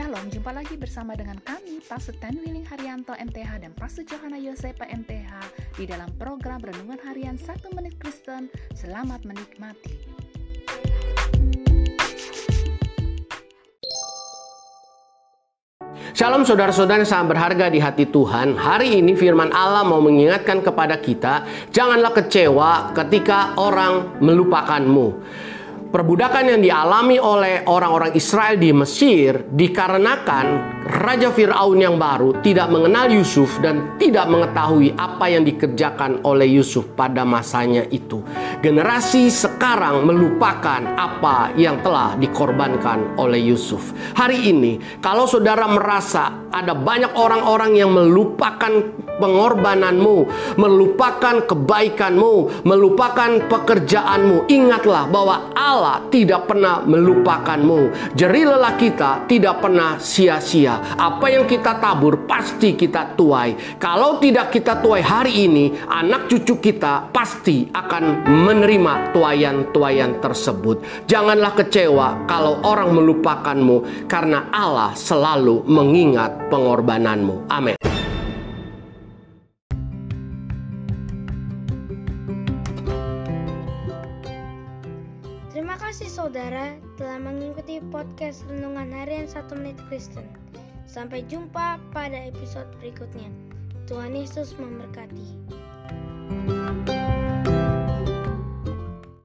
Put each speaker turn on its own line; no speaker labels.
Shalom, jumpa lagi bersama dengan kami, Pastor Ten Willing Haryanto MTH dan Pastor Johanna Yosepa MTH di dalam program Renungan Harian 1 Menit Kristen. Selamat menikmati.
Shalom saudara-saudara yang sangat berharga di hati Tuhan. Hari ini firman Allah mau mengingatkan kepada kita, janganlah kecewa ketika orang melupakanmu. Perbudakan yang dialami oleh orang-orang Israel di Mesir dikarenakan Raja Fir'aun yang baru tidak mengenal Yusuf dan tidak mengetahui apa yang dikerjakan oleh Yusuf pada masanya itu. Generasi sekarang melupakan apa yang telah dikorbankan oleh Yusuf. Hari ini, kalau saudara merasa ada banyak orang-orang yang melupakan pengorbananmu, melupakan kebaikanmu, melupakan pekerjaanmu, ingatlah bahwa Allah tidak pernah melupakanmu. Jeri lelah kita tidak pernah sia-sia. Apa yang kita tabur pasti kita tuai. Kalau tidak kita tuai hari ini, anak cucu kita pasti akan menerima tuayan-tuayan tersebut. Janganlah kecewa kalau orang melupakanmu karena Allah selalu mengingat pengorbananmu. Amin.
Terima kasih saudara telah mengikuti podcast Renungan Harian 1 Menit Kristen. Sampai jumpa pada episode berikutnya. Tuhan Yesus memberkati.